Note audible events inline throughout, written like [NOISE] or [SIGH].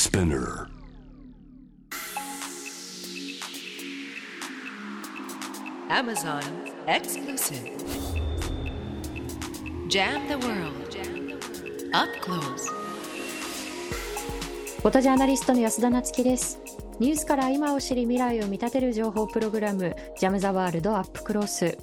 Spinner. Amazon exclusive. Jam the world. Up close. フォトジャーナリストの安田なつきですニュースから今を知り未来を見立てる情報プログラムジャムザワールドアップクロス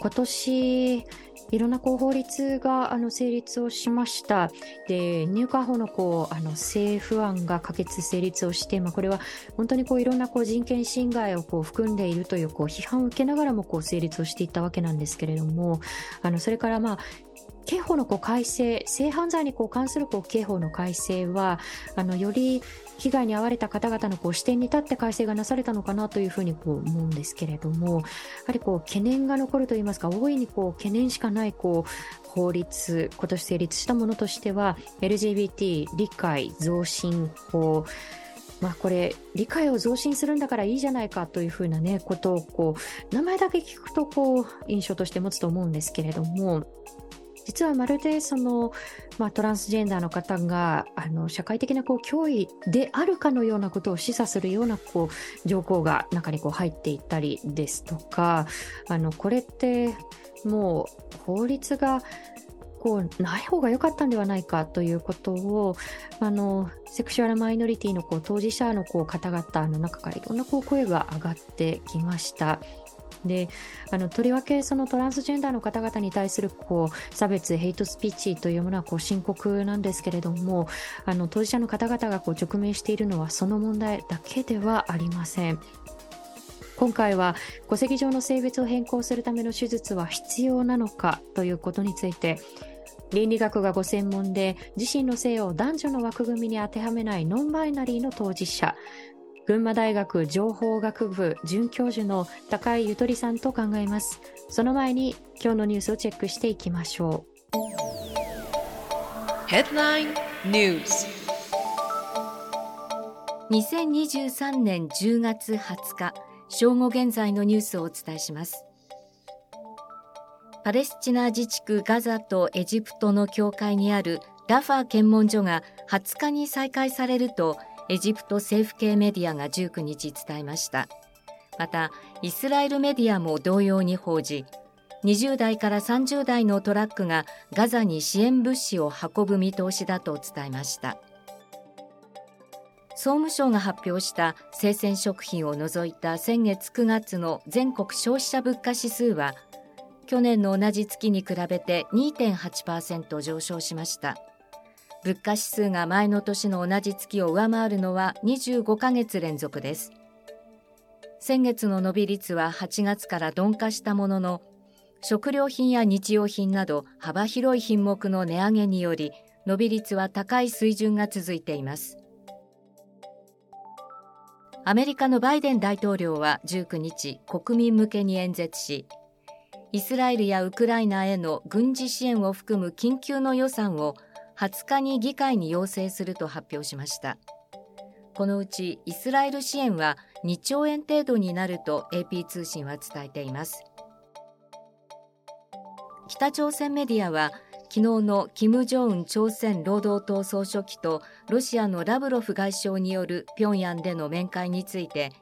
今年いろんなこう法律があの成立をしました。で、入管法のこうあの政府案が可決成立をして、まあ、これは本当にこういろんなこう人権侵害をこう含んでいるというこう批判を受けながらもこう成立をしていったわけなんですけれども、あのそれからまあ刑法のこう改正、性犯罪にこう関するこう刑法の改正は、あのより被害に遭われた方々のこう視点に立って改正がなされたのかなというふうにこう思うんですけれども、やはりこう懸念が残るといいますか、大いにこう懸念しかないこう法律、今年成立したものとしては、LGBT 理解増進法、まあこれ、理解を増進するんだからいいじゃないかというふうなね、ことをこう、名前だけ聞くとこう、印象として持つと思うんですけれども、実はまるでその、まあ、トランスジェンダーの方があの社会的なこう脅威であるかのようなことを示唆するようなこう条項が中にこう入っていったりですとかあのこれってもう法律がこうない方が良かったんではないかということをあのセクシュアルマイノリティのこう当事者のこう方々の中からいろんなこう声が上がってきました。であのとりわけそのトランスジェンダーの方々に対するこう差別、ヘイトスピーチというものはこう深刻なんですけれどもあの当事者の方々がこう直面しているのはその問題だけではありません。今回は戸籍上の性別を変更するための手術は必要なのかということについて倫理学がご専門で自身の性を男女の枠組みに当てはめないノンバイナリーの当事者群馬大学情報学部准教授の高井ゆとりさんと考えます。その前に今日のニュースをチェックしていきましょう。Headline News 2023年10月20日正午現在のニュースをお伝えします。パレスチナ自治区ガザとエジプトの境界にあるラファ検問所が20日に再開されるとエジプト政府系メディアが19日伝えました。またイスラエルメディアも同様に報じ20代から30代のトラックがガザに支援物資を運ぶ見通しだと伝えました。総務省が発表した生鮮食品を除いた先月9月の全国消費者物価指数は去年の同じ月に比べて2.8%上昇しました。物価指数が前の年の同じ月を上回るのは25ヶ月連続です。先月の伸び率は8月から鈍化したものの食料品や日用品など幅広い品目の値上げにより伸び率は高い水準が続いています。アメリカのバイデン大統領は19日国民向けに演説しイスラエルやウクライナへの軍事支援を含む緊急の予算を20日に議会に要請すると発表しました。このうちイスラエル支援は2兆円程度になると AP 通信は伝えています。北朝鮮メディアは昨日の金正恩朝鮮労働党総書記とロシアのラブロフ外相による平壌での面会について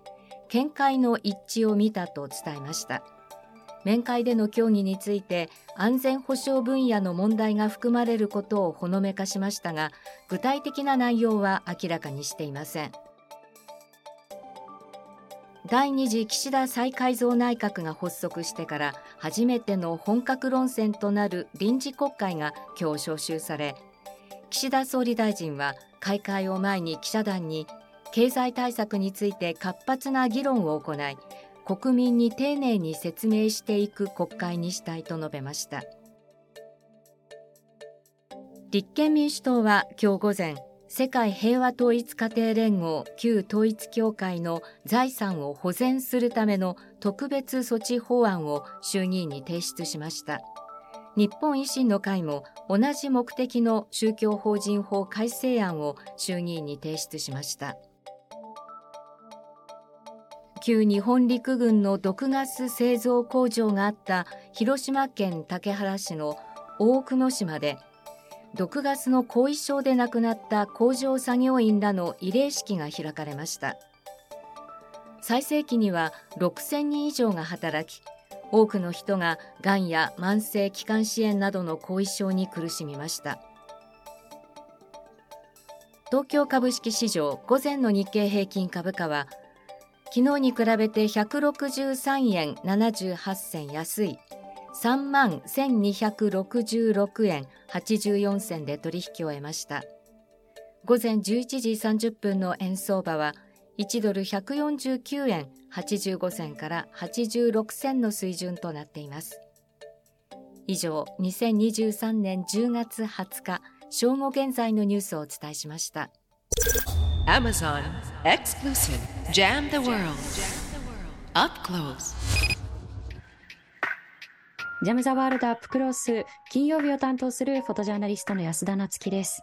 見解の一致を見たと伝えました。面会での協議について安全保障分野の問題が含まれることをほのめかしましたが具体的な内容は明らかにしていません。第2次岸田再改造内閣が発足してから初めての本格論戦となる臨時国会が今日召集され岸田総理大臣は開会を前に記者団に経済対策について活発な議論を行い国民に丁寧に説明していく国会にしたいと述べました。立憲民主党は今日午前世界平和統一家庭連合旧統一協会の財産を保全するための特別措置法案を衆議院に提出しました。日本維新の会も同じ目的の宗教法人法改正案を衆議院に提出しました。旧日本陸軍の毒ガス製造工場があった広島県竹原市の大久野島で毒ガスの後遺症で亡くなった工場作業員らの慰霊式が開かれました。最盛期には6000人以上が働き多くの人ががんや慢性気管支炎などの後遺症に苦しみました。東京株式市場午前の日経平均株価は昨日に比べて163円78銭安い。3万1266円84銭で取引を終えました。午前11時30分の円相場は1ドル149円85銭から86銭の水準となっています。以上2023年10月20日正午現在のニュースをお伝えしました。Amazon Exclusive. Jam the World. Up Close. ジャム・ザ・ワールド・アップ・クロス。金曜日を担当するフォトジャーナリストの安田なつきです。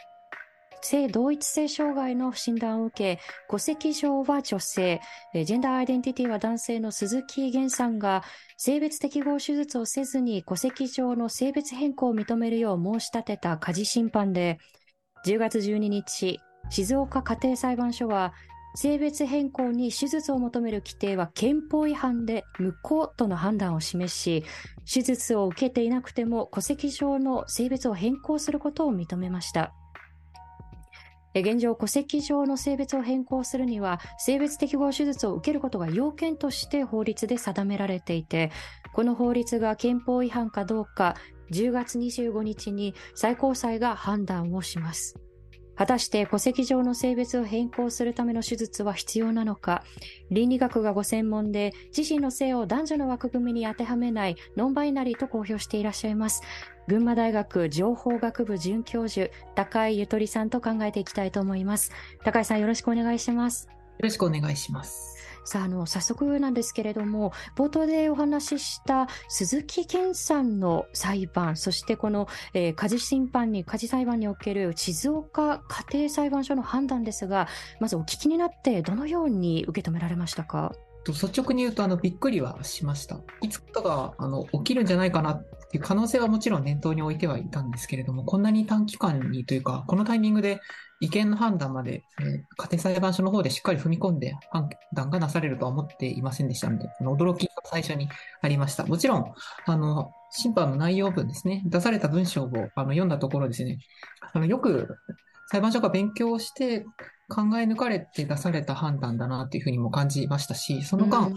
性同一性障害の診断を受け、戸籍上は女性、ジェンダーアイデンティティは男性の鈴木源さんが、性別適合手術をせずに戸籍上の性別変更を認めるよう申し立てた家事審判で、10月12日、静岡家庭裁判所は、性別変更に手術を求める規定は憲法違反で無効との判断を示し、手術を受けていなくても戸籍上の性別を変更することを認めました。現状、戸籍上の性別を変更するには、性別適合手術を受けることが要件として法律で定められていて、この法律が憲法違反かどうか、10月25日に最高裁が判断をします。果たして戸籍上の性別を変更するための手術は必要なのか。倫理学がご専門で自身の性を男女の枠組みに当てはめないノンバイナリーと公表していらっしゃいます。群馬大学情報学部准教授高井ゆとりさんと考えていきたいと思います。高井さんよろしくお願いします。よろしくお願いします。さあ、あの、早速なんですけれども、冒頭でお話しした鈴木健さんの裁判、そしてこの、えー、家事審判に、家事裁判における静岡家庭裁判所の判断ですが、まずお聞きになってどのように受け止められましたか？率直に言うと、あの、びっくりはしました。いつかが、あの、起きるんじゃないかなっていう可能性はもちろん念頭に置いてはいたんですけれども、こんなに短期間にというか、このタイミングで違憲の判断まで、えー、家庭裁判所の方でしっかり踏み込んで判断がなされるとは思っていませんでしたので、この驚きが最初にありました。もちろん、あの、審判の内容文ですね、出された文章をあの読んだところですね、あのよく裁判所が勉強して考え抜かれて出された判断だなというふうにも感じましたし、その間、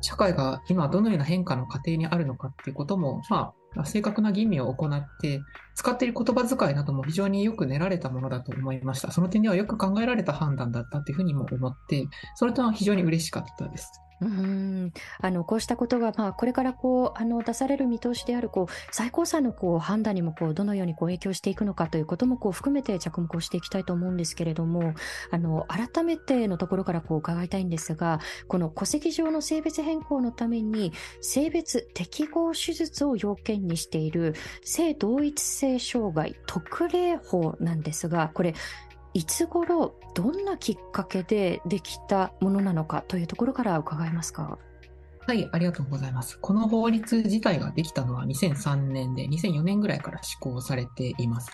社会が今どのような変化の過程にあるのかっていうことも、まあ、正確な吟味を行って、使っている言葉遣いなども非常によく練られたものだと思いました。その点ではよく考えられた判断だったというふうにも思って、それとは非常に嬉しかったです。うん。あのこうしたことが、まあ、これからこうあの出される見通しであるこう最高裁のこう判断にもこうどのようにこう影響していくのかということもこう含めて着目をしていきたいと思うんですけれどもあの改めてのところからこう伺いたいんですがこの戸籍上の性別変更のために性別適合手術を要件にしている性同一性障害特例法なんですがこれいつ頃どんなきっかけでできたものなのかというところから伺えますか？はい、ありがとうございます。この法律自体ができたのは2003年で、2004年ぐらいから施行されています。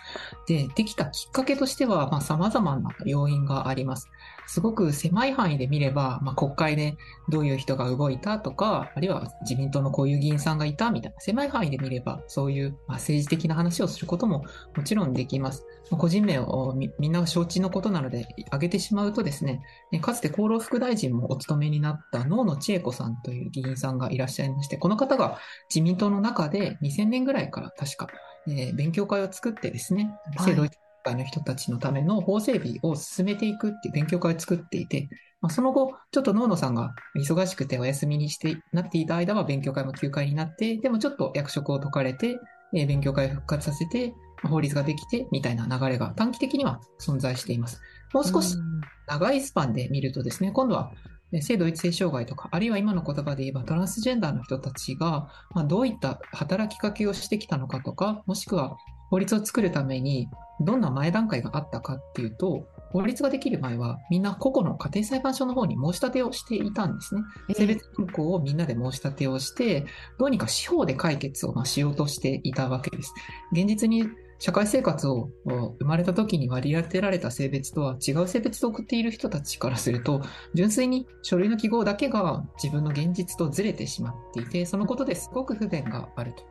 で、できたきっかけとしては、まあ、様々な要因があります。すごく狭い範囲で見れば、まあ、国会でどういう人が動いたとか、あるいは自民党のこういう議員さんがいたみたいな、狭い範囲で見れば、そういう、政治的な話をすることももちろんできます。個人名をみんな承知のことなので挙げてしまうとですね、かつて厚労副大臣もお務めになった野野千恵子さんという議員議員さんがいらっしゃいまして、この方が自民党の中で2000年ぐらいから確か、えー、勉強会を作ってですね、制度会の人たちのための法整備を進めていくっていう勉強会を作っていて、まあ、その後、ちょっと野野さんが忙しくてお休みにしてなっていた間は勉強会も休会になって、でもちょっと役職を解かれて、えー、勉強会を復活させて、法律ができて、みたいな流れが短期的には存在しています。もう少し長いスパンで見るとですね、今度は性同一性障害とか、あるいは今の言葉で言えばトランスジェンダーの人たちが、まあ、どういった働きかけをしてきたのかとか、もしくは法律を作るためにどんな前段階があったかっていうと、法律ができる前はみんな個々の家庭裁判所の方に申し立てをしていたんですね。性別変更をみんなで申し立てをして、どうにか司法で解決をましようとしていたわけです。現実に社会生活を生まれた時に割り当てられた性別とは違う性別を送っている人たちからすると、純粋に書類の記号だけが自分の現実とずれてしまっていて、そのことですごく不便があると。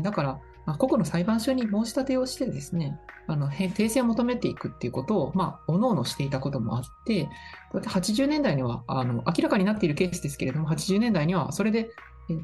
だから、まあ、個々の裁判所に申し立てをしてですね、あの、訂正を求めていくっていうことを、まあ、おのおのしていたこともあって、80年代には、あの、明らかになっているケースですけれども、80年代には、それで、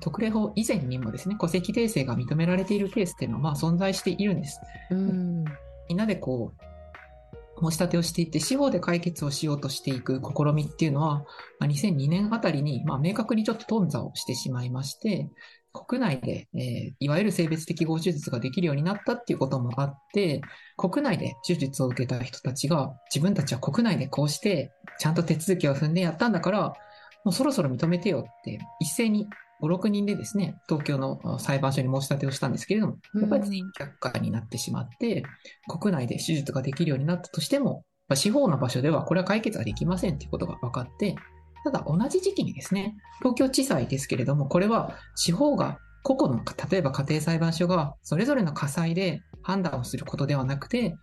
特例法以前にもですね、戸籍訂正が認められているケースっていうのは、まあ、存在しているんです。うんみんなでこう、申し立てをしていって、司法で解決をしようとしていく試みっていうのは、まあ、2002年あたりに、まあ、明確にちょっと頓挫をしてしまいまして、国内で、えー、いわゆる性別適合手術ができるようになったっていうこともあって、国内で手術を受けた人たちが、自分たちは国内でこうして、ちゃんと手続きを踏んでやったんだから、もうそろそろ認めてよって、一斉に5、6人でですね、東京の裁判所に申し立てをしたんですけれども、やっぱり全員却下になってしまって、国内で手術ができるようになったとしても、司法の場所ではこれは解決ができませんということが分かって、ただ同じ時期にですね、東京地裁ですけれども、これは司法が個々の、例えば家庭裁判所がそれぞれの火災で判断をすることではなくて、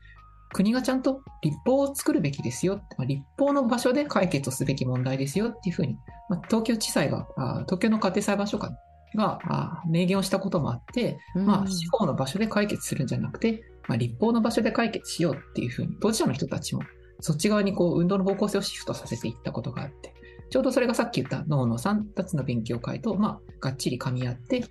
国がちゃんと立法を作るべきですよ。立法の場所で解決をすべき問題ですよっていうふうに、まあ、東京地裁が、東京の家庭裁判所がが明言をしたこともあって、まあ、司法の場所で解決するんじゃなくて、まあ、立法の場所で解決しようっていうふうに、当事者の人たちもそっち側にこう運動の方向性をシフトさせていったことがあって、ちょうどそれがさっき言った脳のさんたちの勉強会と、まあ、がっちり噛み合って、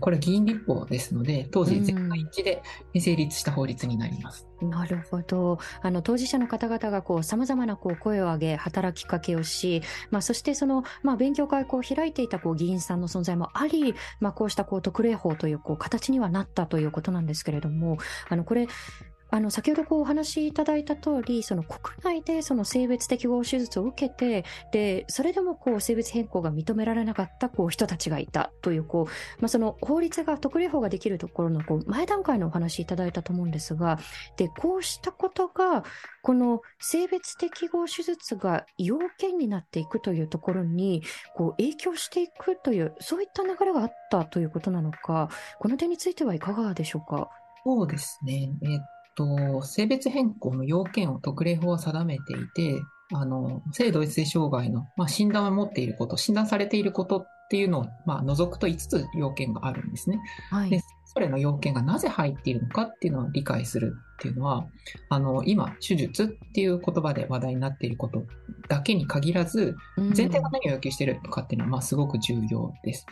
これ議員立法ですので、当時全会一致で成立した法律になります。なるほど。あの、当事者の方々がこう、様々なこう、声を上げ、働きかけをし、まあ、そしてその、まあ、勉強会こう、開いていたこう、議員さんの存在もあり、まあ、こうしたこう、特例法というこう、形にはなったということなんですけれども、あの、これ、あの、先ほどこうお話しいただいた通り、その国内でその性別適合手術を受けて、で、それでもこう性別変更が認められなかったこう人たちがいたというこう、まあ、その法律が特例法ができるところのこう前段階のお話いただいたと思うんですが、で、こうしたことが、この性別適合手術が要件になっていくというところに、こう影響していくという、そういった流れがあったということなのか、この点についてはいかがでしょうか？そうですね。えーと、性別変更の要件を特例法は定めていて、あの、性同一性障害の、まあ、診断を持っていること、診断されていることっていうのを、まあ、除くと5つ要件があるんですね。はい、で、それの要件がなぜ入っているのかっていうのを理解するっていうのは、あの、今、手術っていう言葉で話題になっていることだけに限らず、前提が何を要求しているのかっていうのは、まあ、すごく重要です。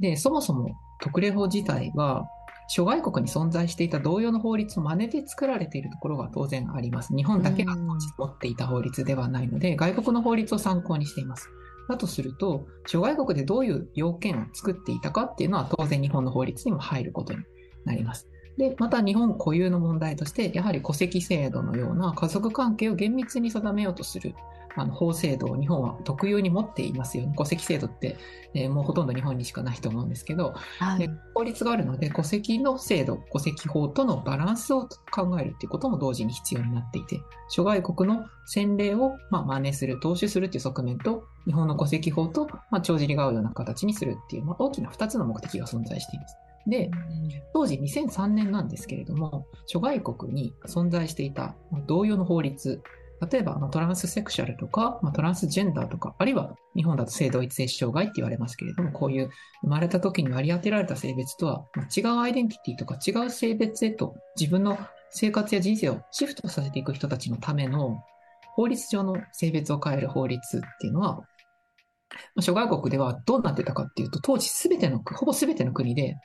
で、そもそも特例法自体は、諸外国に存在していた同様の法律を真似て作られているところが当然あります。日本だけが持っていた法律ではないので、外国の法律を参考にしています。だとすると、諸外国でどういう要件を作っていたかっていうのは当然日本の法律にも入ることになります。で、また日本固有の問題として、やはり戸籍制度のような家族関係を厳密に定めようとするあの法制度を日本は特有に持っていますよね。戸籍制度って、えー、もうほとんど日本にしかないと思うんですけど、はい、法律があるので戸籍の制度、戸籍法とのバランスを考えるっていうことも同時に必要になっていて、諸外国の先例をまあ真似する、踏襲するっていう側面と、日本の戸籍法とまあ帳尻が合うような形にするっていう、まあ、大きな2つの目的が存在しています。で、当時2003年なんですけれども、諸外国に存在していた同様の法律、例えば、トランスセクシャルとか、トランスジェンダーとか、あるいは日本だと性同一性障害って言われますけれども、こういう生まれた時に割り当てられた性別とは違うアイデンティティとか違う性別へと自分の生活や人生をシフトさせていく人たちのための法律上の性別を変える法律っていうのは、諸外国ではどうなってたかっていうと、当時すべての、ほぼすべての国で、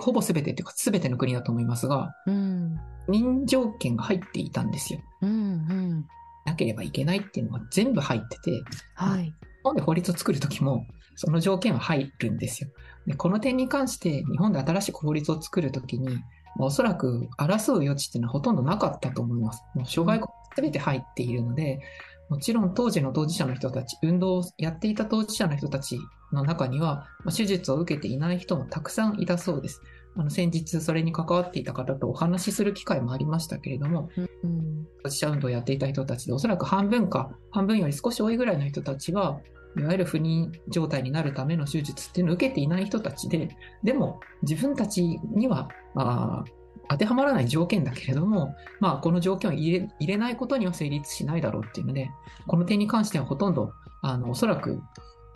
ほぼすべてっていうかすべての国だと思いますが、うん、人条件が入っていたんですよ。うんうんなければいけないっていうのが全部入ってて、はい。日本で法律を作るときも、その条件は入るんですよ。で、この点に関して、日本で新しい法律を作るときに、おそらく争う余地っていうのはほとんどなかったと思います。もう障害国全て入っているので、もちろん当時の当事者の人たち、運動をやっていた当事者の人たちの中には、手術を受けていない人もたくさんいたそうです。あの先日それに関わっていた方とお話しする機会もありましたけれども、うん、当事者運動をやっていた人たちでおそらく半分か半分より少し多いぐらいの人たちはいわゆる不妊状態になるための手術っていうのを受けていない人たちででも自分たちにはあ当てはまらない条件だけれども、まあ、この条件を入れ入れないことには成立しないだろうっていうので、この点に関してはほとんど、あの、おそらく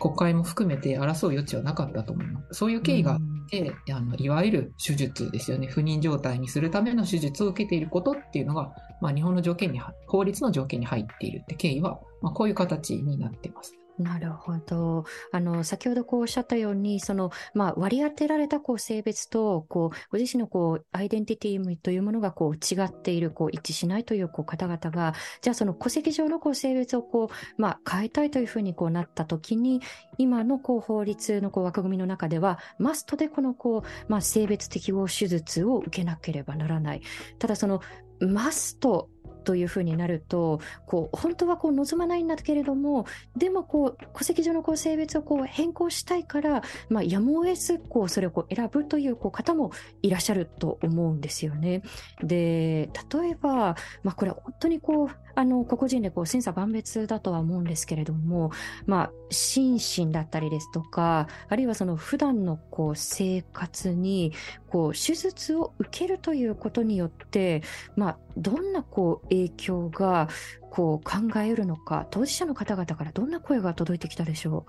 国会も含めて争う余地はなかったと思います。そういう経緯があって、あのいわゆる手術ですよね。不妊状態にするための手術を受けていることっていうのが、まあ、日本の条件に、法律の条件に入っているって経緯は、まあ、こういう形になっています。なるほど。あの、先ほどこうおっしゃったように、その、まあ、割り当てられたこう性別と、こう、ご自身のこう、アイデンティティというものがこう、違っている、こう、一致しないというこう方々が、じゃあその戸籍上のこう、性別をこう、まあ、変えたいというふうにこうなったときに、今のこう、法律のこう、枠組みの中では、マストでこのこう、まあ、性別適合手術を受けなければならない。ただその、マストというふうになると、こう、本当はこう望まないんだけれども、でもこう、戸籍上のこう性別をこう変更したいから、まあ、やむを得ず、こう、それをこう選ぶというこう方もいらっしゃると思うんですよね。で、例えば、まあ、これ本当にこう、あの、個々人でこう、千差万別だとは思うんですけれども、まあ、心身だったりですとか、あるいはその普段のこう、生活に、こう、手術を受けるということによって、まあ、どんなこう、影響が、こう、考えうるのか、当事者の方々からどんな声が届いてきたでしょ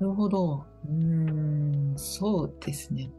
なるほど。うーん、そうですね。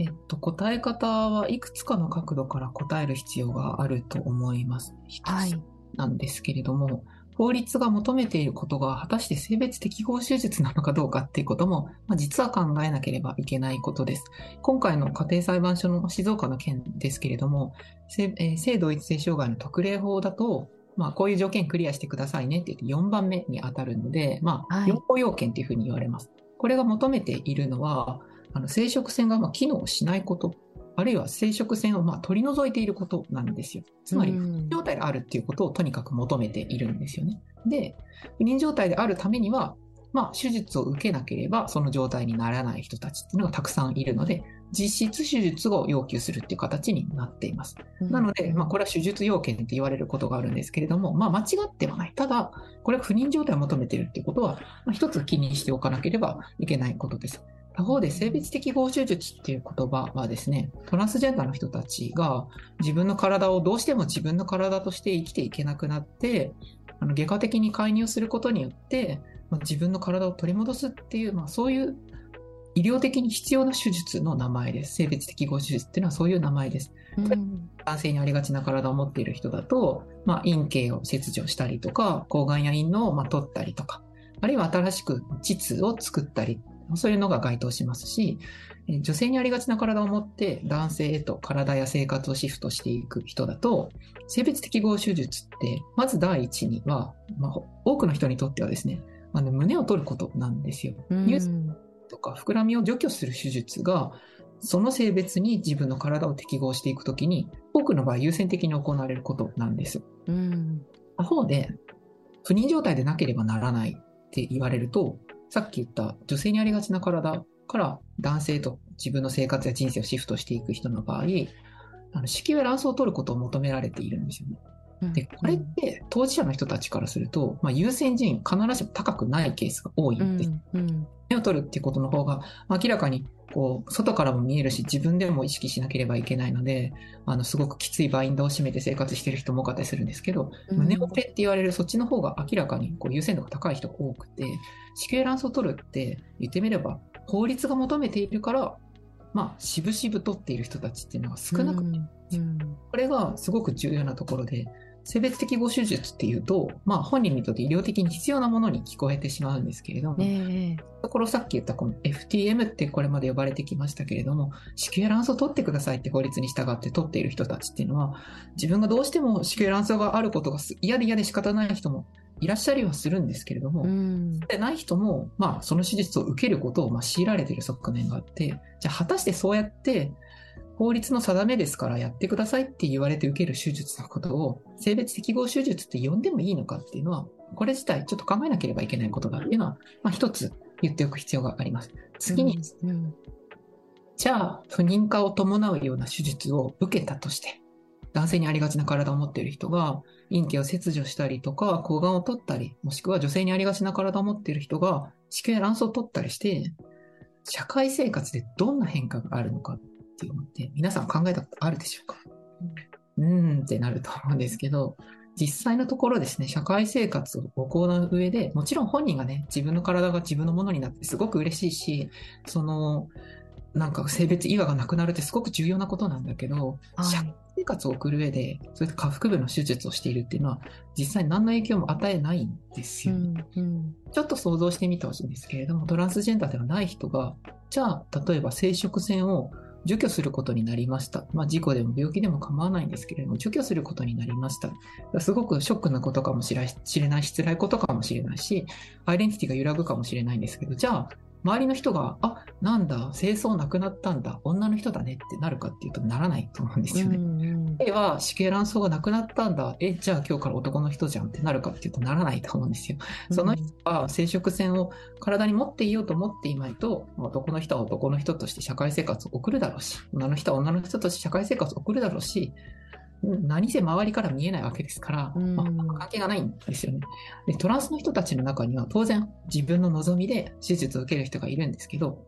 えっと、答え方はいくつかの角度から答える必要があると思います。一う。はいつ。なんですけれども、法律が求めていることが果たして性別適合手術なのかどうかっていうことも、まあ、実は考えなければいけないことです。今回の家庭裁判所の静岡の件ですけれども、性えー性同一性障害の特例法だと、まあ、こういう条件クリアしてくださいねって言って4番目に当たるので、まあ、はい要項要件っていうふうに言われます。これが求めているのは、あの生殖腺がまあ機能しないこと、あるいは生殖腺をまあ取り除いていることなんですよ。つまり、うん状態であるっていうことをとにかく求めているんですよね。で、不妊状態であるためには、まあ、手術を受けなければその状態にならない人たちっていうのがたくさんいるので、実質手術を要求するっていう形になっています。なので、まあ、これは手術要件って言われることがあるんですけれども、まあ、間違ってはない。ただ、これは不妊状態を求めているっていうことは、まあ、一つ気にしておかなければいけないことです。他方で、性別適合手術っていう言葉はですね、トランスジェンダーの人たちが自分の体をどうしても自分の体として生きていけなくなって、あの外科的に介入することによって、まあ、自分の体を取り戻すっていう、まあ、そういう医療的に必要な手術の名前です。性別適合手術っていうのはそういう名前です。うん男性にありがちな体を持っている人だと、まあ、陰茎を切除したりとか、睾丸や陰嚢をまあ取ったりとか、あるいは新しく膣を作ったり、そういうのが該当しますし、えー女性にありがちな体を持って男性へと体や生活をシフトしていく人だと、性別適合手術って、まず第一には、まあ、多くの人にとってはですね、あの胸を取ることなんですよ。うんニュースとか膨らみを除去する手術が、その性別に自分の体を適合していくときに、多くの場合優先的に行われることなんです。うん他方で、不妊状態でなければならないって言われると、さっき言った女性にありがちな体から男性と自分の生活や人生をシフトしていく人の場合、あの子宮や卵巣を取ることを求められているんですよね。うんで、これって当事者の人たちからすると、まあ、優先順位必ずしも高くないケースが多いんです。うん目を取るっていうことの方が明らかにこう外からも見えるし自分でも意識しなければいけないのであのすごくきついバインドを締めて生活している人も多かったりするんですけど、うん胸オペって言われるそっちの方が明らかにこう優先度が高い人が多くて子宮卵巣を取るって言ってみれば法律が求めているからまあ渋々取っている人たちっていうのが少なくて、うん。これがすごく重要なところで性別適合手術っていうと、まあ、本人にとって医療的に必要なものに聞こえてしまうんですけれども、ところさっき言ったこの FTM ってこれまで呼ばれてきましたけれども、子宮卵巣を取ってくださいって法律に従って取っている人たちっていうのは、自分がどうしても子宮卵巣があることがす嫌で嫌で仕方ない人もいらっしゃりはするんですけれども、うん。でない人も、まあ、その手術を受けることをまあ強いられている側面があって、じゃあ果たしてそうやって法律の定めですからやってくださいって言われて受ける手術のことを性別適合手術って呼んでもいいのかっていうのは、これ自体ちょっと考えなければいけないことだっていうのは、まあ一つ言っておく必要があります。次に、うん。じゃあ不妊化を伴うような手術を受けたとして、男性にありがちな体を持っている人が陰茎を切除したりとか、睾丸を取ったり、もしくは女性にありがちな体を持っている人が子宮や卵巣を取ったりして、社会生活でどんな変化があるのかっていうのって皆さん考えたことあるでしょうか？うーんってなると思うんですけど、実際のところですね、社会生活を行う上で、もちろん本人がね、自分の体が自分のものになってすごく嬉しいし、その、なんか性別違和がなくなるってすごく重要なことなんだけど、はい社会生活を送る上で、そういった下腹部の手術をしているっていうのは、実際何の影響も与えないんですうよね。んうんちょっと想像してみてほしいんですけれども、トランスジェンダーではない人が、じゃあ、例えば生殖腺を除去することになりました。まあ、事故でも病気でも構わないんですけれども、除去することになりました。すごくショックなことかもしれないし、辛いことかもしれないし、アイデンティティが揺らぐかもしれないんですけど、じゃあ、周りの人が、あ、なんだ、清掃なくなったんだ、女の人だねってなるかっていうとならないと思うんですよね。うんうん A は子宮卵巣がなくなったんだ。え、じゃあ今日から男の人じゃんってなるかっていうとならないと思うんですよ。その人は生殖腺を体に持っていようと思っていまいと、男の人は男の人として社会生活を送るだろうし、女の人は女の人として社会生活を送るだろうし、うん何せ周りから見えないわけですから、うん。まあ関係がないんですよね。で。トランスの人たちの中には当然自分の望みで手術を受ける人がいるんですけど、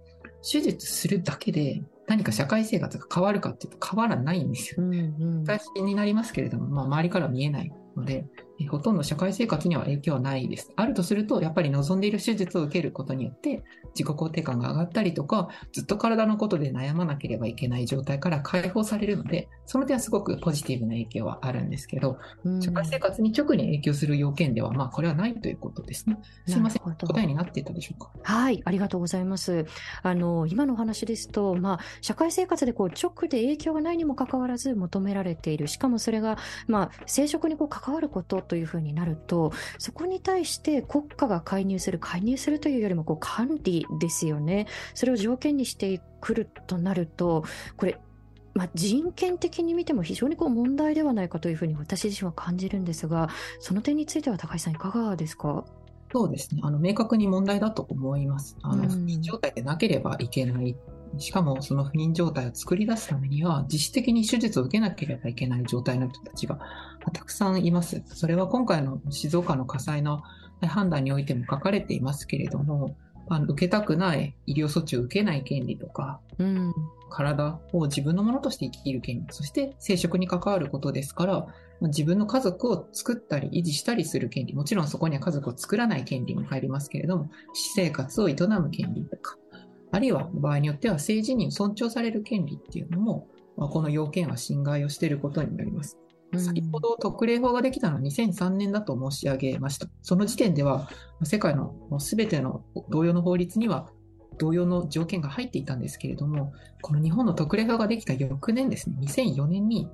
手術するだけで何か社会生活が変わるかっていうと変わらないんですよ。うんうん。昔になりますけれども、まあ、周りから見えないので、えほとんど社会生活には影響はないです。あるとすると、やっぱり望んでいる手術を受けることによって、自己肯定感が上がったりとか、ずっと体のことで悩まなければいけない状態から解放されるので、その点はすごくポジティブな影響はあるんですけど、うん社会生活に直に影響する要件では、まあ、これはないということですね。すいません。答えになっていたでしょうか。はい、ありがとうございます。あの、今のお話ですと、まあ、社会生活でこう直で影響がないにもかかわらず求められている。しかもそれが、まあ、生殖にこう関わることというふうになると、そこに対して国家が介入する、介入するというよりもこう管理ですよね。それを条件にしてくるとなると、これ、まあ、人権的に見ても非常にこう問題ではないかというふうに私自身は感じるんですが、その点については高橋さんいかがですか？そうですね。あの、明確に問題だと思います。あの、うん不妊状態でなければいけない。しかも、その不妊状態を作り出すためには、自主的に手術を受けなければいけない状態の人たちがたくさんいます。それは今回の静岡の火災の判断においても書かれていますけれども、あの受けたくない医療措置を受けない権利とか、うん。体を自分のものとして生きる権利、そして生殖に関わることですから、自分の家族を作ったり維持したりする権利、もちろんそこには家族を作らない権利も入りますけれども、私生活を営む権利とか、あるいは場合によっては性自認を尊重される権利っていうのも、まあこの要件は侵害をしていることになります。先ほど特例法ができたのは2003年だと申し上げました。その時点では、世界のすべての同様の法律には同様の条件が入っていたんですけれども、この日本の特例法ができた翌年ですね、2004年に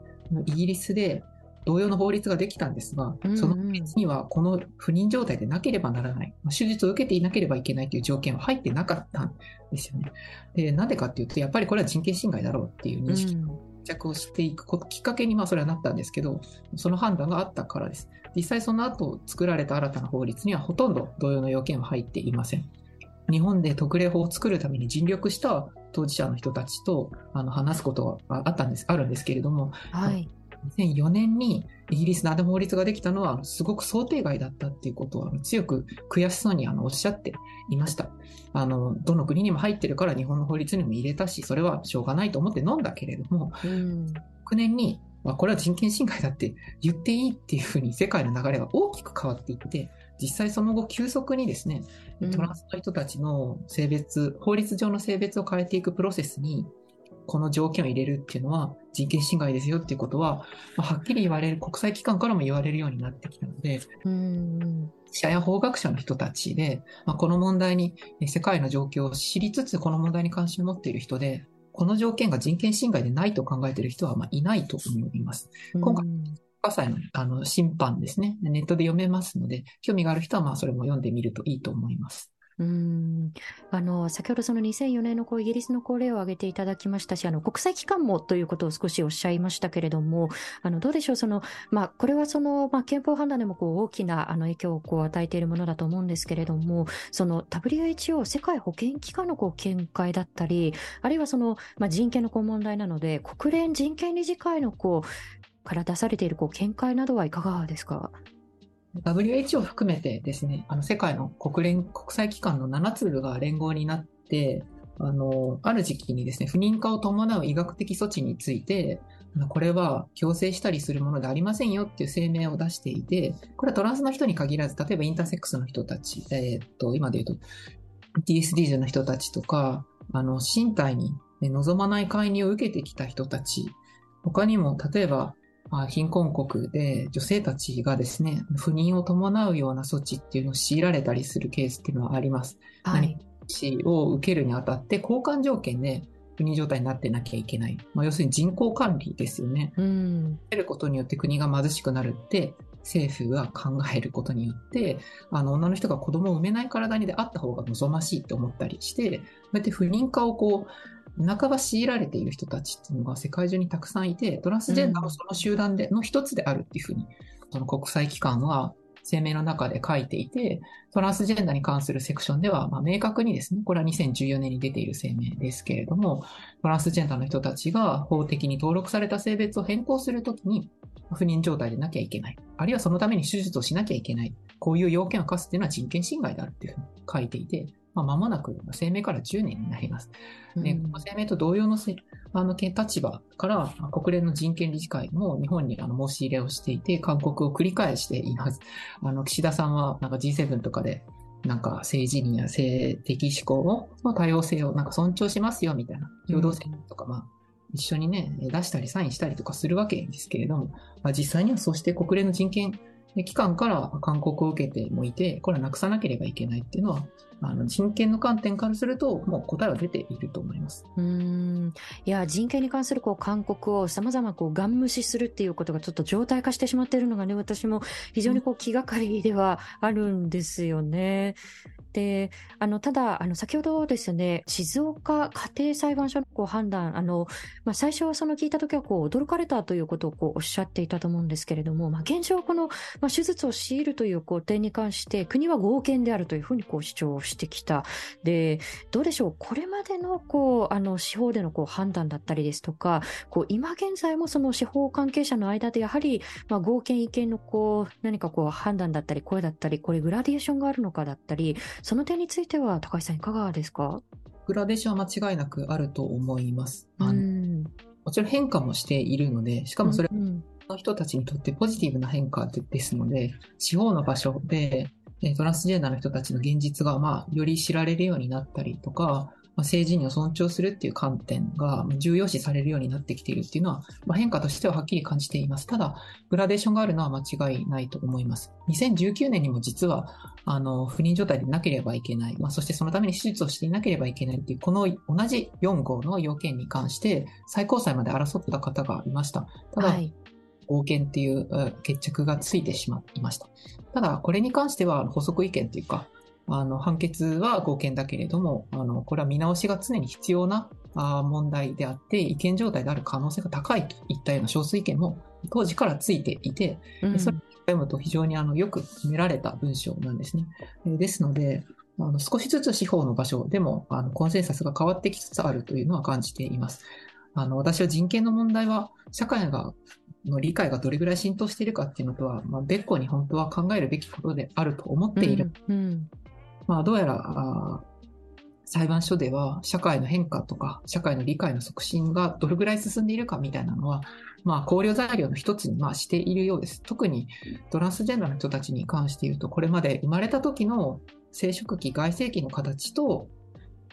イギリスで同様の法律ができたんですがその法律にはこの不妊状態でなければならない、まあ手術を受けていなければいけないという条件は入ってなかったんですよね。で、なんでかっていうと、やっぱりこれは人権侵害だろうっていう認識着をしていくこときっかけにまあそれはなったんですけど、その判断があったからです。実際その後作られた新たな法律にはほとんど同様の要件は入っていません。日本で特例法を作るために尽力した当事者の人たちとあの話すことがあったんです、あるんですけれども、はい。2004年にイギリスのあの法律ができたのはすごく想定外だったっていうことは強く悔しそうにあのおっしゃっていました。あの、どの国にも入ってるから日本の法律にも入れたし、それはしょうがないと思って飲んだけれども、うん。9年に、まあ、これは人権侵害だって言っていいっていうふうに世界の流れが大きく変わっていって、実際その後急速にですね、うんトランスの人たちの性別、法律上の性別を変えていくプロセスに、この条件を入れるっていうのは人権侵害ですよっていうことは、まあはっきり言われる、国際機関からも言われるようになってきたので、うん。社や法学者の人たちで、まあ、この問題に、え世界の状況を知りつつ、この問題に関心を持っている人で、この条件が人権侵害でないと考えている人はまあいないと思います。今回火災のあの審判ですね、ネットで読めますので、興味がある人はまあそれも読んでみるといいと思います。うん。あの先ほどその2004年のこうイギリスのこう例を挙げていただきましたしあの国際機関もということを少しおっしゃいましたけれどもあのどうでしょうその、まあ、これはその、まあ、憲法判断でもこう大きなあの影響をこう与えているものだと思うんですけれどもその WHO 世界保健機関のこう見解だったりあるいはその、まあ、人権のこう問題なので国連人権理事会のこうから出されているこう見解などはいかがですか？WHO を含めてですね、あの世界の国連、国際機関の7つが連合になって、あの、ある時期にですね、不妊化を伴う医学的措置について、これは強制したりするものでありませんよっていう声明を出していて、これはトランスの人に限らず、例えばインターセックスの人たち、えー、っと、今で言うと、TSD の人たちとか、あの、身体に、望まない介入を受けてきた人たち、他にも、例えば、貧困国で女性たちがですね、不妊を伴うような措置っていうのを強いられたりするケースっていうのはあります。はい。何を受けるにあたって交換条件で不妊状態になってなきゃいけない。まあ、要するに人口管理ですよね。うん。得ることによって国が貧しくなるって政府が考えることによって、あの、女の人が子供を産めない体にであった方が望ましいと思ったりして、こうやって不妊化をこう、半ば強いられている人たちっていうのが世界中にたくさんいて、トランスジェンダーもその集団での一つであるっていうふうに、その国際機関は声明の中で書いていて、トランスジェンダーに関するセクションでは、まあ、明確にですね、これは2014年に出ている声明ですけれども、トランスジェンダーの人たちが法的に登録された性別を変更するときに、不妊状態でなきゃいけない。あるいはそのために手術をしなきゃいけない。こういう要件を課すっていうのは人権侵害であるっていうふうに書いていて、まあ、間もなく声明から10年になります。で、この声明と同様のせあの立場から国連の人権理事会も日本にあの申し入れをしていて、勧告を繰り返しています。[LAUGHS] あの岸田さんはなんか G7 とかでなんか性自認や性的思考の多様性をなんか尊重しますよみたいな共同宣言とか、まあ、一緒にね、出したりサインしたりとかするわけですけれども、まあ、実際にはそうして国連の人権機関から勧告を受けてもいて、これはなくさなければいけないっていうのは、あの人権の観点からすると、もう答えは出ていると思います。うんいや人権に関するこう勧告をさまざまガン無視するっていうことがちょっと常態化してしまっているのがね、私も非常にこう気がかりではあるんですよね。で、あの、ただ、あの、先ほどですね、静岡家庭裁判所のこう判断、あの、まあ、最初はその聞いたときは、こう、驚かれたということをこうおっしゃっていたと思うんですけれども、まあ、現状、この、まあ、手術を強いるというこう点に関して、国は合憲であるというふうにこう主張してきた。で、どうでしょう、これまでの、こう、あの、司法でのこう判断だったりですとか、こう、今現在もその司法関係者の間で、やはり、まあ、合憲違憲のこう、何かこう、判断だったり、声だったり、これグラディエーションがあるのかだったり、その点については高橋さんいかがですか？グラデーションは間違いなくあると思います。あのもちろん変化もしているので、しかもそれの人たちにとってポジティブな変化ですので、地方の場所でトランスジェンダーの人たちの現実が、まあ、より知られるようになったりとか、まあ、性自認を尊重するっていう観点が重要視されるようになってきているっていうのは、まあ、変化としてははっきり感じています。ただ、グラデーションがあるのは間違いないと思います。2019年にも実は、あの、不妊状態でなければいけない、まあ、そしてそのために手術をしていなければいけないっていう、この同じ4号の要件に関して、最高裁まで争った方がいました。ただ、はい合憲っていう決着がついてしまいました。ただ、これに関しては補足意見というか、あの、判決は合憲だけれども、あの、これは見直しが常に必要なあ問題であって、違憲状態である可能性が高いといったような少数意見も当時からついていて、うん、それを読むと非常にあのよく決められた文章なんですね。ですので、あの少しずつ司法の場所でもあのコンセンサスが変わってきつつあるというのは感じています。あの私は人権の問題は社会がの理解がどれぐらい浸透しているかっていうのとは、まあ、別個に本当は考えるべきことであると思っている。うんうん、まあ、どうやら、裁判所では社会の変化とか社会の理解の促進がどれぐらい進んでいるかみたいなのは、まあ、考慮材料の一つにまあしているようです。特にトランスジェンダーの人たちに関して言うと、これまで生まれた時の生殖器、外性期の形と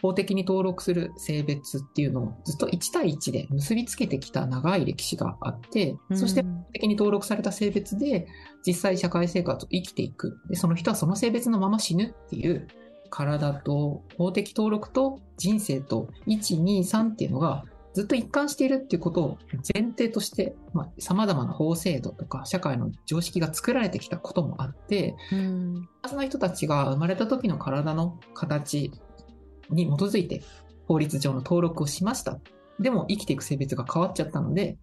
法的に登録する性別っていうのをずっと1対1で結びつけてきた長い歴史があって、そして法的に登録された性別で実際社会生活を生きていく。で、その人はその性別のまま死ぬっていう体と法的登録と人生と1、2、3っていうのがずっと一貫しているっていうことを前提として、まあ、様々な法制度とか社会の常識が作られてきたこともあって、うん、その人たちが生まれた時の体の形に基づいて法律上の登録をしました。でも生きていく性別が変わっちゃったので、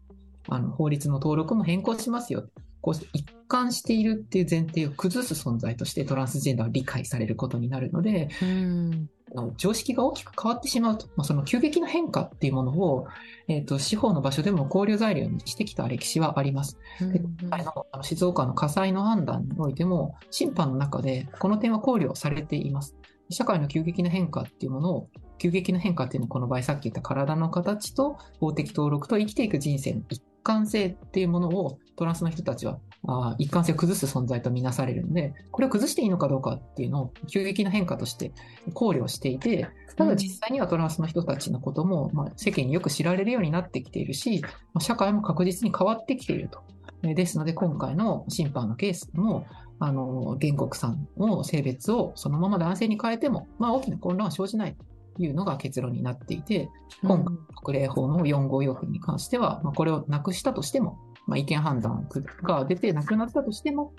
あの法律の登録も変更しますよ。こう一貫しているっていう前提を崩す存在としてトランスジェンダーは理解されることになるので、うん常識が大きく変わってしまうと、まあ、その急激な変化っていうものを、えーと、司法の場所でも考慮材料にしてきた歴史はあります。でのあの静岡の火災の判断においても、審判の中でこの点は考慮されています。社会の急激な変化っていうものを急激な変化っていうのはこの場合さっき言った体の形と法的登録と生きていく人生の一貫性っていうものをトランスの人たちはあ一貫性を崩す存在とみなされるので、これを崩していいのかどうかっていうのを急激な変化として考慮していて、ただ実際にはトランスの人たちのことも、まあ、世間によく知られるようになってきているし、まあ、社会も確実に変わってきていると。ですので、今回の審判のケースも、あの、原告さんの性別をそのまま男性に変えても、まあ、大きな混乱は生じないというのが結論になっていて、今回、特例法の4号要件に関しては、まあ、これをなくしたとしても、まあ、意見判断が出てなくなったとしても、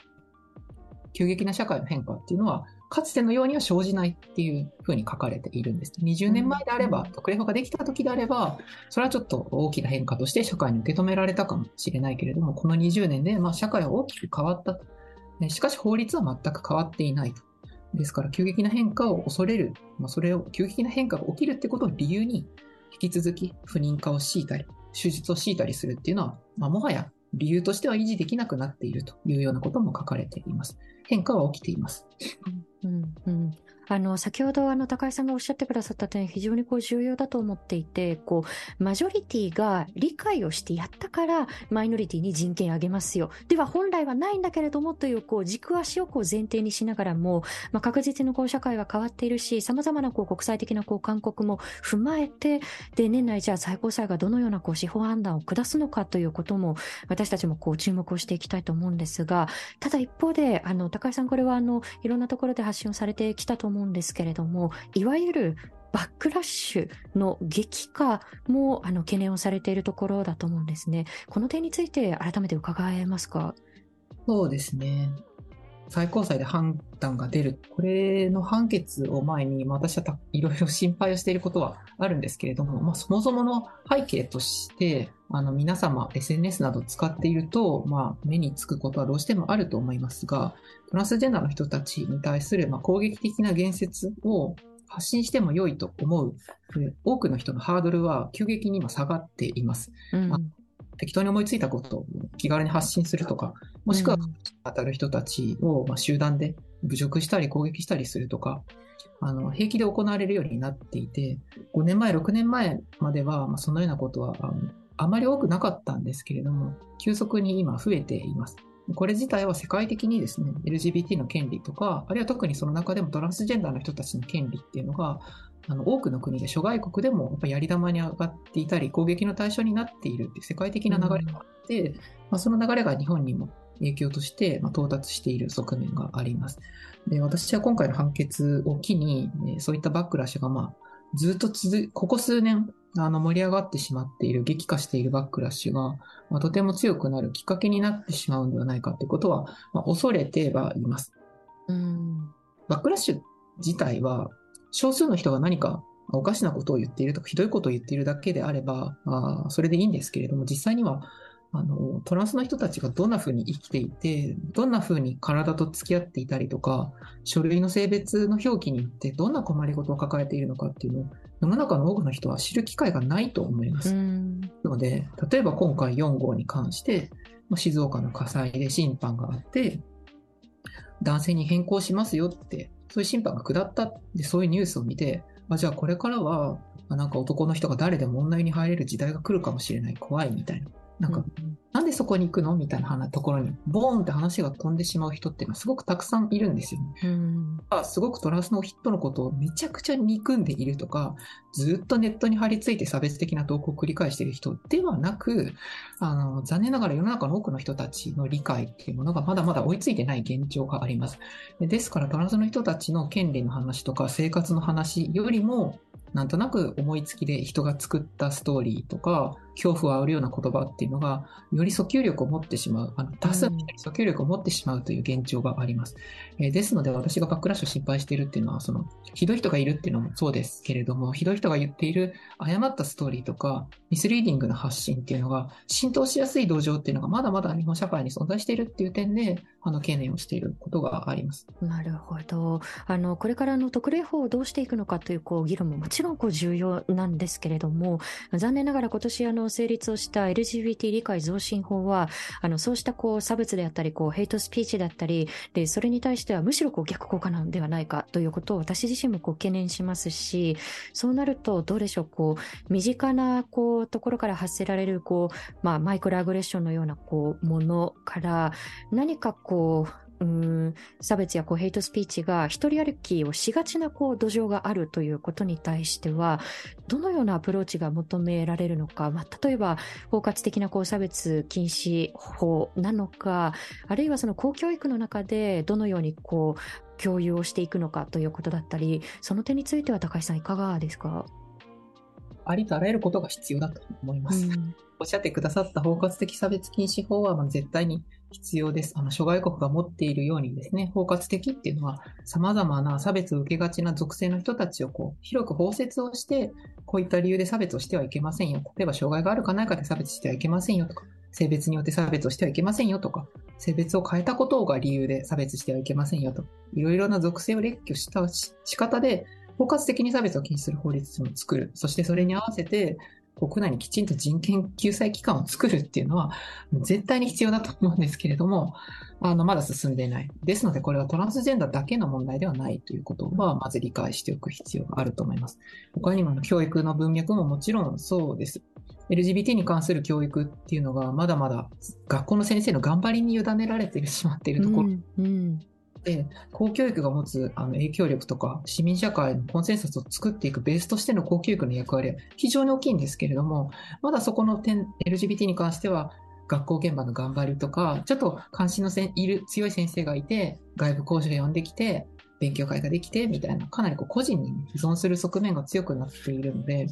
急激な社会の変化っていうのは、かつてのようには生じないっていうふうに書かれているんです。20年前であれば、特例法ができた時であれば、それはちょっと大きな変化として社会に受け止められたかもしれないけれども、この20年でまあ社会は大きく変わったと。しかし法律は全く変わっていないと。ですから、急激な変化を恐れる、まあ、それを、急激な変化が起きるってことを理由に、引き続き不妊化を強いたり、手術を強いたりするっていうのは、まあ、もはや理由としては維持できなくなっているというようなことも書かれています。変化は起きています。うんうん、あの、先ほどあの、高井さんがおっしゃってくださった点、非常にこう重要だと思っていて、こう、マジョリティが理解をしてやったから、マイノリティに人権あげますよ。では本来はないんだけれどもという、こう、軸足をこう前提にしながらも、まあ、確実にこう、社会は変わっているし、様々なこう、国際的なこう、勧告も踏まえて、で、年内じゃあ最高裁がどのようなこう、司法判断を下すのかということも、私たちもこう、注目をしていきたいと思うんですが、ただ一方で、あの、高井さんこれはあの、いろんなところで発信をされてきたと思思うんですけれど、も、いわゆるバックラッシュの激化もあの懸念をされているところだと思うんですね。この点について改めて伺えますか？そうですね。最高裁で判断が出る。これの判決を前に、私はいろいろ [LAUGHS] 心配をしていることはあるんですけれども、まあ、そもそもの背景として、あの皆様 SNS など使っていると、まあ、目につくことはどうしてもあると思いますが、トランスジェンダーの人たちに対する、まあ、攻撃的な言説を発信しても良いと思う、多くの人のハードルは急激に今下がっています。うんまあ適当に思いついたことを気軽に発信するとか、もしくは当たる人たちをま集団で侮辱したり攻撃したりするとか、あの平気で行われるようになっていて、5年前、6年前までは、まそのようなことはあまり多くなかったんですけれども、急速に今増えています。これ自体は世界的にですね、LGBT の権利とか、あるいは特にその中でもトランスジェンダーの人たちの権利っていうのが、あの多くの国で諸外国でもやっぱやり玉に上がっていたり攻撃の対象になっているっていう世界的な流れがあって、うん、まあ、その流れが日本にも影響として、ま到達している側面があります。で私は今回の判決を機に、ね、そういったバックラッシュが、まあ、ずっと続ここ数年あの盛り上がってしまっている、激化しているバックラッシュが、まあ、とても強くなるきっかけになってしまうんではないかということは、まあ、恐れてはいます。うんバックラッシュ自体は、少数の人が何かおかしなことを言っているとか、ひどいことを言っているだけであれば、まあ、それでいいんですけれども、実際には、あの、トランスの人たちがどんな風に生きていて、どんな風に体と付き合っていたりとか、書類の性別の表記によってどんな困りごとを抱えているのかっていうのを、世の中の多くの人は知る機会がないと思います。ので、例えば今回4号に関して、静岡の火災で審判があって、男性に変更しますよって、そういう審判が下ったって、そういうニュースを見て、あじゃあこれからは、なんか男の人が誰でも問題に入れる時代が来るかもしれない、怖いみたいな。なんか、なんでそこに行くの？みたいなところに、ボーンって話が飛んでしまう人っていうのはすごくたくさんいるんですよね。うん、すごくトランスのヒットのことをめちゃくちゃ憎んでいるとか、ずっとネットに張り付いて差別的な投稿を繰り返している人ではなく、あの、残念ながら世の中の多くの人たちの理解っていうものがまだまだ追いついてない現状があります。ですからトランスの人たちの権利の話とか生活の話よりも、なんとなく思いつきで人が作ったストーリーとか、恐怖を煽るような言葉っていうのが、より訴求力を持ってしまう、あの多数の人に訴求力を持ってしまうという現状があります。えー、ですので、私がバックラッシュを心配しているっていうのは、その、ひどい人がいるっていうのもそうですけれども、ひどい人が言っている誤ったストーリーとか、ミスリーディングの発信っていうのが、浸透しやすい土壌っていうのがまだまだ日本社会に存在しているっていう点で、あの、懸念をしていることがあります。なるほど。あの、これからの特例法をどうしていくのかという、こう、議論ももちろん、こう、重要なんですけれども、残念ながら今年、あの、成立をした LGBT 理解増進法は、あの、そうしたこう差別であったり、こうヘイトスピーチだったり、で、それに対してはむしろこう逆効果なんではないかということを私自身もこう懸念しますし、そうなるとどうでしょう、こう、身近なこうところから発せられるこう、まあ、マイクロアグレッションのようなこうものから何かこう、うん差別やこうヘイトスピーチが一人歩きをしがちなこう土壌があるということに対してはどのようなアプローチが求められるのか、まあ、例えば包括的なこう差別禁止法なのかあるいはその公教育の中でどのようにこう共有をしていくのかということだったりその点については高橋さんいかがですか？ありとあらゆることが必要だと思います。うんおっしゃってくださった包括的差別禁止法は、ま絶対に必要です。あの、諸外国が持っているようにですね、包括的っていうのは、様々な差別を受けがちな属性の人たちをこう、広く包摂をして、こういった理由で差別をしてはいけませんよ。例えば、障害があるかないかで差別してはいけませんよとか、性別によって差別をしてはいけませんよとか、性別を変えたことが理由で差別してはいけませんよと、いろいろな属性を列挙した仕方で、包括的に差別を禁止する法律を作る。そしてそれに合わせて、国内にきちんと人権救済機関を作るっていうのは、絶対に必要だと思うんですけれども、あの、まだ進んでいない。ですので、これはトランスジェンダーだけの問題ではないということは、まず理解しておく必要があると思います。他にも、教育の文脈ももちろんそうです。LGBT に関する教育っていうのが、まだまだ学校の先生の頑張りに委ねられてしまっているところ、うんうん、公教育が持つあの影響力とか、市民社会のコンセンサスを作っていくベースとしての公教育の役割は非常に大きいんですけれども、まだそこの点、LGBT に関しては、学校現場の頑張りとか、ちょっと関心のせいる強い先生がいて、外部講師が呼んできて、勉強会ができて、みたいな、かなりこう個人に依存する側面が強くなっているので、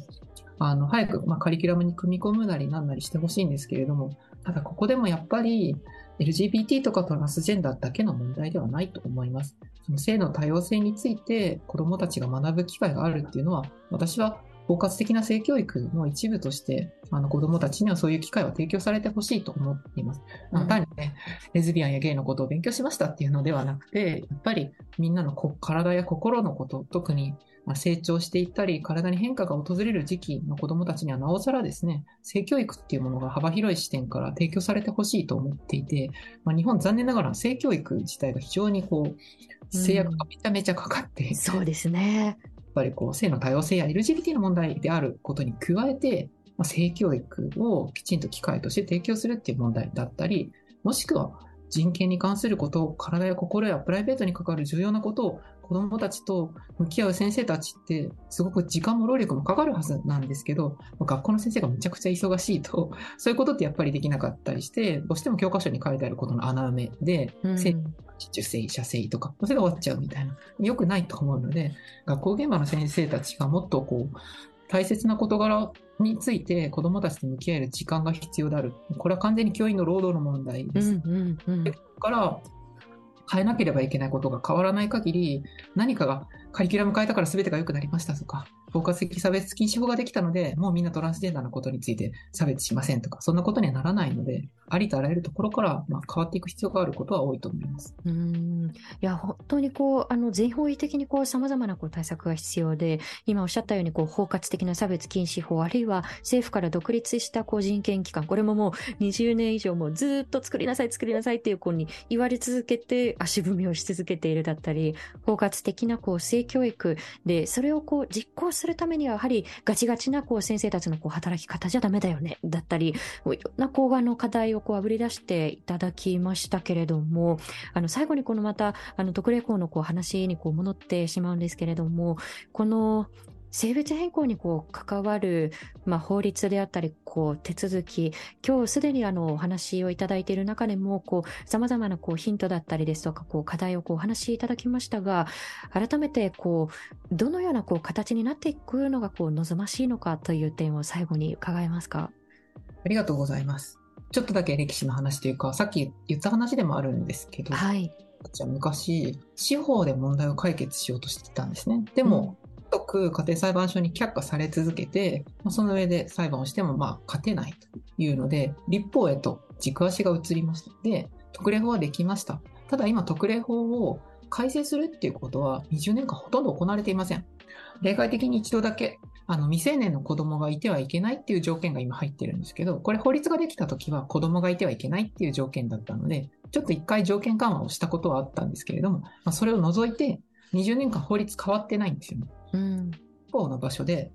あの、早く、ま、カリキュラムに組み込むなりなんなりしてほしいんですけれども、ただここでもやっぱり、LGBT とかトランスジェンダーだけの問題ではないと思います。その性の多様性について子供たちが学ぶ機会があるっていうのは、私は包括的な性教育の一部として、あの子供たちにはそういう機会を提供されてほしいと思っています。うん、単にね、レズビアンやゲイのことを勉強しましたっていうのではなくて、やっぱりみんなの体や心のこと、特にまあ、成長していったり、体に変化が訪れる時期の子供たちにはなおさらですね、性教育っていうものが幅広い視点から提供されてほしいと思っていて、まあ、日本残念ながら性教育自体が非常にこう、制約がめちゃめちゃかかって、うん、そうですね。やっぱりこう、性の多様性や LGBT の問題であることに加えて、まあ、性教育をきちんと機会として提供するっていう問題だったり、もしくは人権に関することを、体や心やプライベートに関わる重要なことを子供たちと向き合う先生たちってすごく時間も労力もかかるはずなんですけど、学校の先生がめちゃくちゃ忙しいと、[LAUGHS] そういうことってやっぱりできなかったりして、どうしても教科書に書いてあることの穴埋めで、うん、受精、射精とか、それが終わっちゃうみたいな、良くないと思うので、学校現場の先生たちがもっとこう、大切な事柄について子どもたちと向き合える時間が必要である。これは完全に教員の労働の問題です。うんうんうん、から変えなければいけないことが変わらない限り、何かがカリキュラム変えたから全てが良くなりましたとか、包括的差別禁止法ができたので、もうみんなトランスジェンダーのことについて差別しませんとか、そんなことにはならないので、ありとあらゆるところから、まあ、変わっていく必要があることは多いと思います。うんいや本当にこうあの全方位的にこう様々なこう対策が必要で、今おっしゃったようにこう包括的な差別禁止法、あるいは政府から独立したこう人権機関、これももう20年以上もずっと作りなさい、作りなさいっていう子に言われ続けて足踏みをし続けているだったり、包括的なこう性教育で、それをこう実行するするためにはやはりガチガチなこう先生たちのこう働き方じゃダメだよね、だったり、いろんな抗がの課題をこうあぶり出していただきましたけれども、あの最後にこのまた、あの特例校のこう話にこう戻ってしまうんですけれども、この性別変更にこう関わる、まあ、法律であったり、こう手続き、今日すでにあのお話をいただいている中でも、こう様々なこうヒントだったりですとか、こう課題をこうお話しいただきましたが、改めてこうどのようなこう形になっていくのがこう望ましいのかという点を最後に伺えますか？ありがとうございます。ちょっとだけ歴史の話というか、さっき言った話でもあるんですけど、はい。じゃ昔、司法で問題を解決しようとしてたんですね。でも、く家庭裁判所に却下され続けて、その上で裁判をしてもまあ勝てないというので、立法へと軸足が移りました。で、特例法はできました。ただ今特例法を改正するっていうことは20年間ほとんど行われていません。例外的に一度だけ、あの、未成年の子供がいてはいけないっていう条件が今入ってるんですけど、これ法律ができた時は子供がいてはいけないっていう条件だったので、ちょっと一回条件緩和をしたことはあったんですけれども、まあ、それを除いて20年間法律変わってないんですよね。うん。一方の場所で、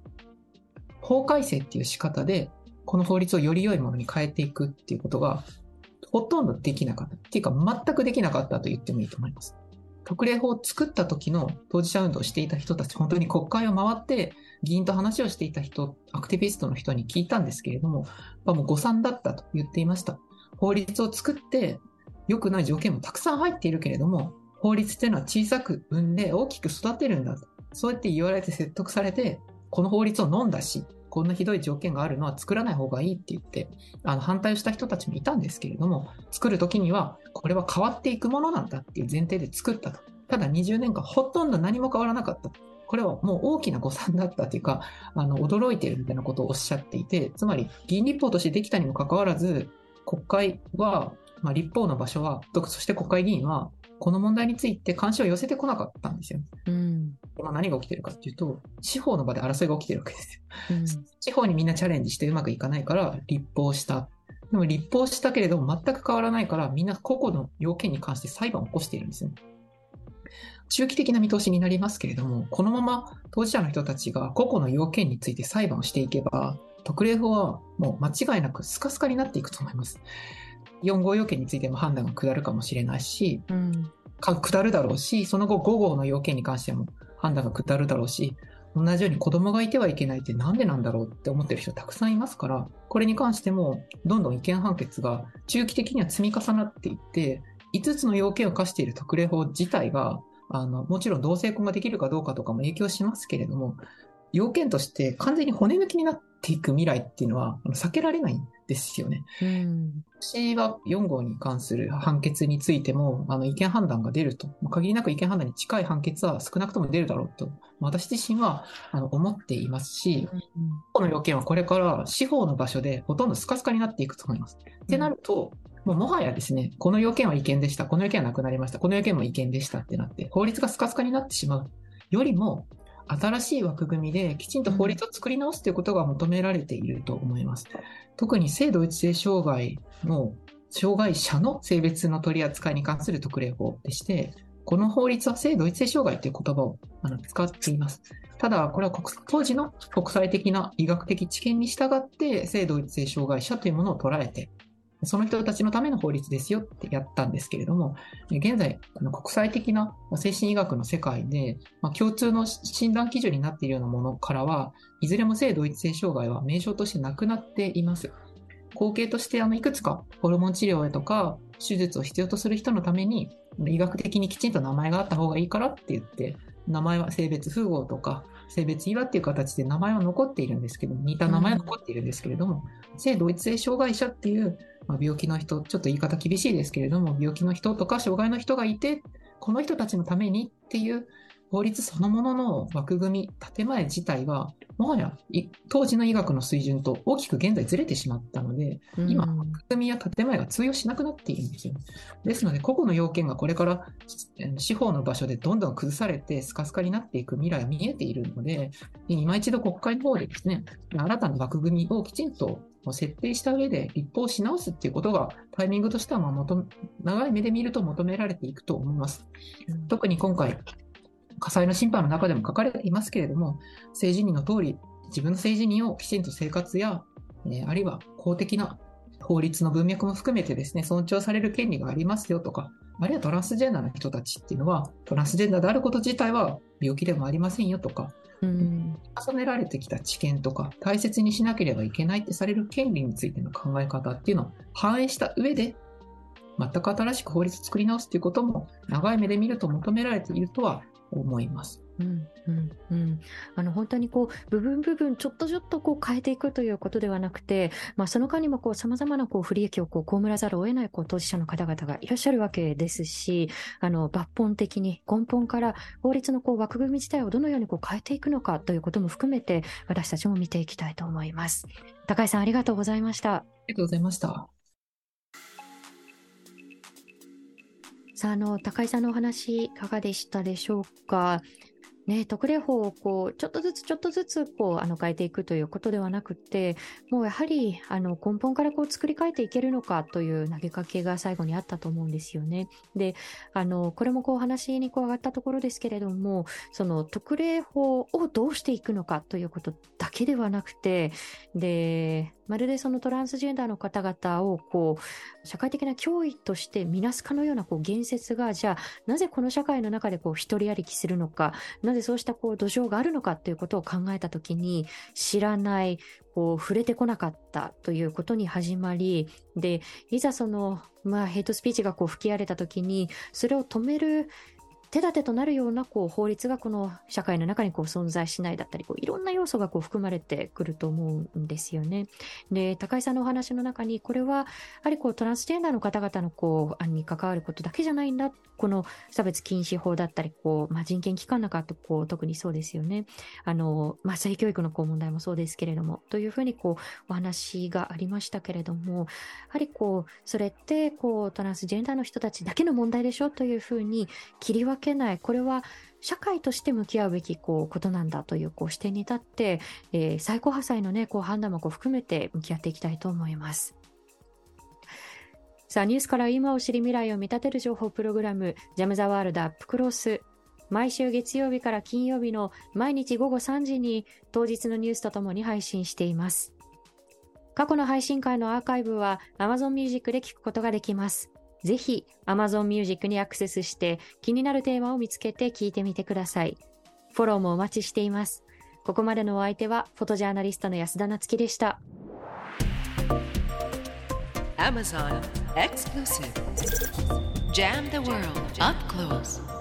法改正っていう仕方で、この法律をより良いものに変えていくっていうことが、ほとんどできなかった。っていうか、全くできなかったと言ってもいいと思います。特例法を作った時の当事者運動をしていた人たち、本当に国会を回って議員と話をしていた人、アクティビストの人に聞いたんですけれども、まあもう誤算だったと言っていました。法律を作って良くない条件もたくさん入っているけれども、法律っていうのは小さく産んで大きく育てるんだと。そうやって言われて説得されて、この法律を飲んだし、こんなひどい条件があるのは作らない方がいいって言って、あの反対をした人たちもいたんですけれども、作るときには、これは変わっていくものなんだっていう前提で作ったと。ただ20年間ほとんど何も変わらなかった。これはもう大きな誤算だったというか、あの、驚いてるみたいなことをおっしゃっていて、つまり議員立法としてできたにもかかわらず、国会は、まあ、立法の場所は、そして国会議員は、この問題について関心を寄せてこなかったんですよ。うん。今何が起きてるかっていうと、司法の場で争いが起きてるわけですよ。うん。司法にみんなチャレンジしてうまくいかないから立法した。でも立法したけれども全く変わらないからみんな個々の要件に関して裁判を起こしているんですよ。中期的な見通しになりますけれども、このまま当事者の人たちが個々の要件について裁判をしていけば、特例法はもう間違いなくスカスカになっていくと思います。4号要件についても判断が下るかもしれないし、うん。か下るだろうし、その後5号の要件に関しても判断が下るだろうし、同じように子供がいてはいけないってなんでなんだろうって思ってる人たくさんいますから、これに関してもどんどん違憲判決が中期的には積み重なっていって、5つの要件を課している特例法自体が、あの、もちろん同性婚ができるかどうかとかも影響しますけれども、要件として完全に骨抜きになっていく未来っていうのは避けられないんですよね。うん。私は4号に関する判決についても、あの、違憲判断が出ると、まあ限りなく違憲判断に近い判決は少なくとも出るだろうと、まあ私自身は、あの、思っていますし、この要件はこれから司法の場所でほとんどスカスカになっていくと思います。ってなると、もうもはやですね、この要件は違憲でした、この要件はなくなりました、この要件も違憲でしたってなって、法律がスカスカになってしまうよりも、新しい枠組みできちんと法律を作り直すということが求められていると思います。特に性同一性障害の障害者の性別の取り扱いに関する特例法でして、この法律は性同一性障害という言葉を使っています。ただ、これは国当時の国際的な医学的知見に従って性同一性障害者というものを捉えて、その人たちのための法律ですよってやったんですけれども、現在、あの国際的な精神医学の世界で、まあ、共通の診断基準になっているようなものからは、いずれも性同一性障害は名称としてなくなっています。後継としてあのいくつかホルモン治療とか手術を必要とする人のために医学的にきちんと名前があった方がいいからって言って名前は性別符号とか性別違和っていう形で名前は残っているんですけど似た名前は残っているんですけれども、性同一性障害者っていう、まあ、病気の人ちょっと言い方厳しいですけれども病気の人とか障害の人がいてこの人たちのためにっていう法律そのものの枠組み、建前自体は、もはや当時の医学の水準と大きく現在ずれてしまったので、今、枠組みや建前が通用しなくなっているんですよ。ですので、個々の要件がこれから司法の場所でどんどん崩されて、スカスカになっていく未来が見えているので、今一度国会の方でですね、新たな枠組みをきちんと設定した上で立法し直すっていうことがタイミングとしてはまあ求長い目で見ると求められていくと思います。特に今回、火災の審判の中でも書かれていますけれども、性自認の通り、自分の性自認をきちんと生活や、えー、あるいは公的な法律の文脈も含めてですね、尊重される権利がありますよとか、あるいはトランスジェンダーの人たちっていうのは、トランスジェンダーであること自体は病気でもありませんよとか、うん、重ねられてきた知見とか、大切にしなければいけないってされる権利についての考え方っていうのを反映した上で、全く新しく法律を作り直すということも長い目で見ると求められているとは思います。うんうんうん、あの本当にこう部分部分ちょっとちょっとこう変えていくということではなくて、まあ、その間にもこう様々なこう不利益をこう被らざるを得ないこう当事者の方々がいらっしゃるわけですし、あの抜本的に根本から法律のこう枠組み自体をどのようにこう変えていくのかということも含めて私たちも見ていきたいと思います。高井さんありがとうございました。ありがとうございました。さあ、あの、高井さんのお話いかがでしたでしょうか？ね、特例法をこうちょっとずつちょっとずつこうあの変えていくということではなくてもうやはりあの根本からこう作り変えていけるのかという投げかけが最後にあったと思うんですよね。であのこれもこう話にこう上がったところですけれどもその特例法をどうしていくのかということだけではなくてでまるでそのトランスジェンダーの方々をこう社会的な脅威として見なすかのようなこう言説がじゃあなぜこの社会の中でこう一人歩きするのかなぜそうしたこう土壌があるのかということを考えたときに知らないこう触れてこなかったということに始まりでいざその、まあ、ヘイトスピーチがこう吹き荒れたときにそれを止める手立てとなるようなこう法律がこの社会の中にこう存在しないだったりこういろんな要素がこう含まれてくると思うんですよね。で高井さんのお話の中にこれはやはりこうトランスジェンダーの方々のこう案に関わることだけじゃないんだこの差別禁止法だったりこう、まあ、人権機関なんかとこう特にそうですよね。あの、まあ、性教育のこう問題もそうですけれどもというふうにこうお話がありましたけれどもやはりこうそれってこうトランスジェンダーの人たちだけの問題でしょ？というふうに切り分けけない、これは社会として向き合うべきこうことなんだというこう視点に立って、えー、最高破砕の、ね、こう判断もこう含めて向き合っていきたいと思います。さあ、ニュースから今を知り未来を見立てる情報プログラム、ジャム・ザ・ワールド・アップ・クロス。毎週月曜日から金曜日の毎日午後3時に当日のニュースとともに配信しています。過去の配信会のアーカイブは Amazon Music で聞くことができます。ぜひ Amazon Music にアクセスして気になるテーマを見つけて聞いてみてください。フォローもお待ちしています。ここまでのお相手はフォトジャーナリストの安田なつきでした。Amazon Exclusive Jam the World Up Close